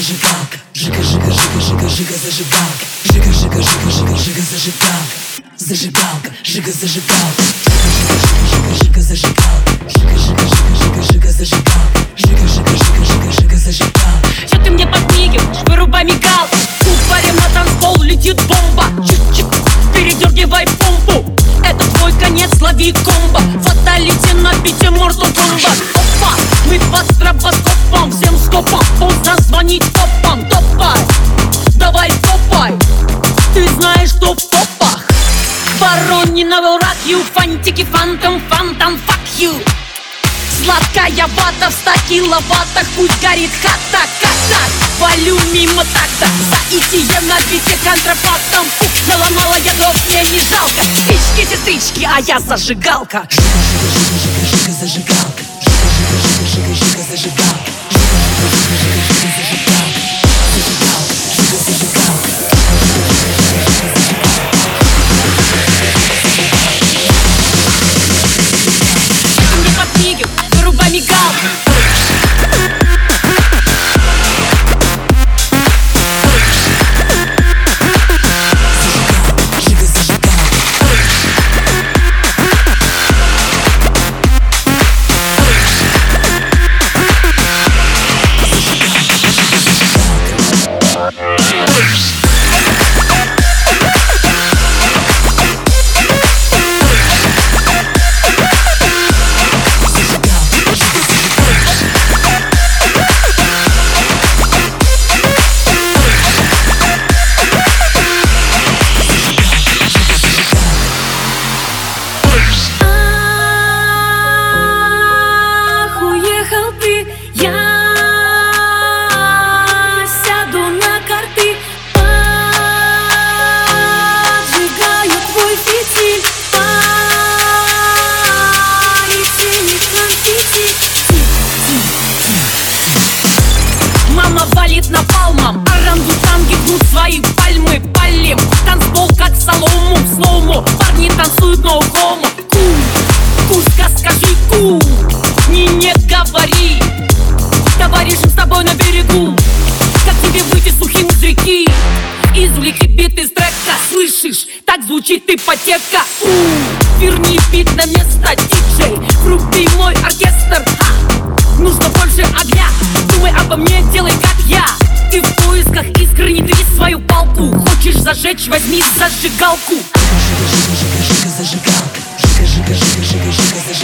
зажигалка Жига, жига, жига, жига, жига, зажигалка Жига, жига, жига, жига, жига, зажигалка Зажигалка, жига, зажигалка Жига, жига, жига, жига, жига, зажигалка Жига, жига, жига, жига, жига, зажигалка Жига, жига, жига, жига, жига, зажигалка Это твой конец, лови комбо. Фаталити на бите Mortal Kombat Опа, мы под стробоскопом Всем скопом, поздно звонить попам Топай, давай топай. Ты знаешь, что в топах. Воронина rock you Фантики, фантом, фантом, fuck you Сладкая вата в ста киловаттах Пусть горит хата, ката Валю мимо такта За на бите контрафактом Фух, наломала я дров, мне не жалко. Спички, сестрички, а я зажигалка. Жига, жига, жига, жига, зажигалка. Жига, жига, жига, жига, жига, зажигалка Мама валит напалмом, орангутанги гнут свои пальмы. Палим. Танцпол как солому. В слому, парни танцуют но хомо Ку, куска скажи ку, не не говори. Товарищем с тобой на берегу, как тебе выйти сухим из реки? Извлеки бит из трека, слышишь, так звучит ипотека. У, верни бит на место, искры, не свою палку. Хочешь зажечь, возьми зажигалку. Жига, жига, жига, жига, зажигалка. Жига, жига, жига, жига, жига, зажигалка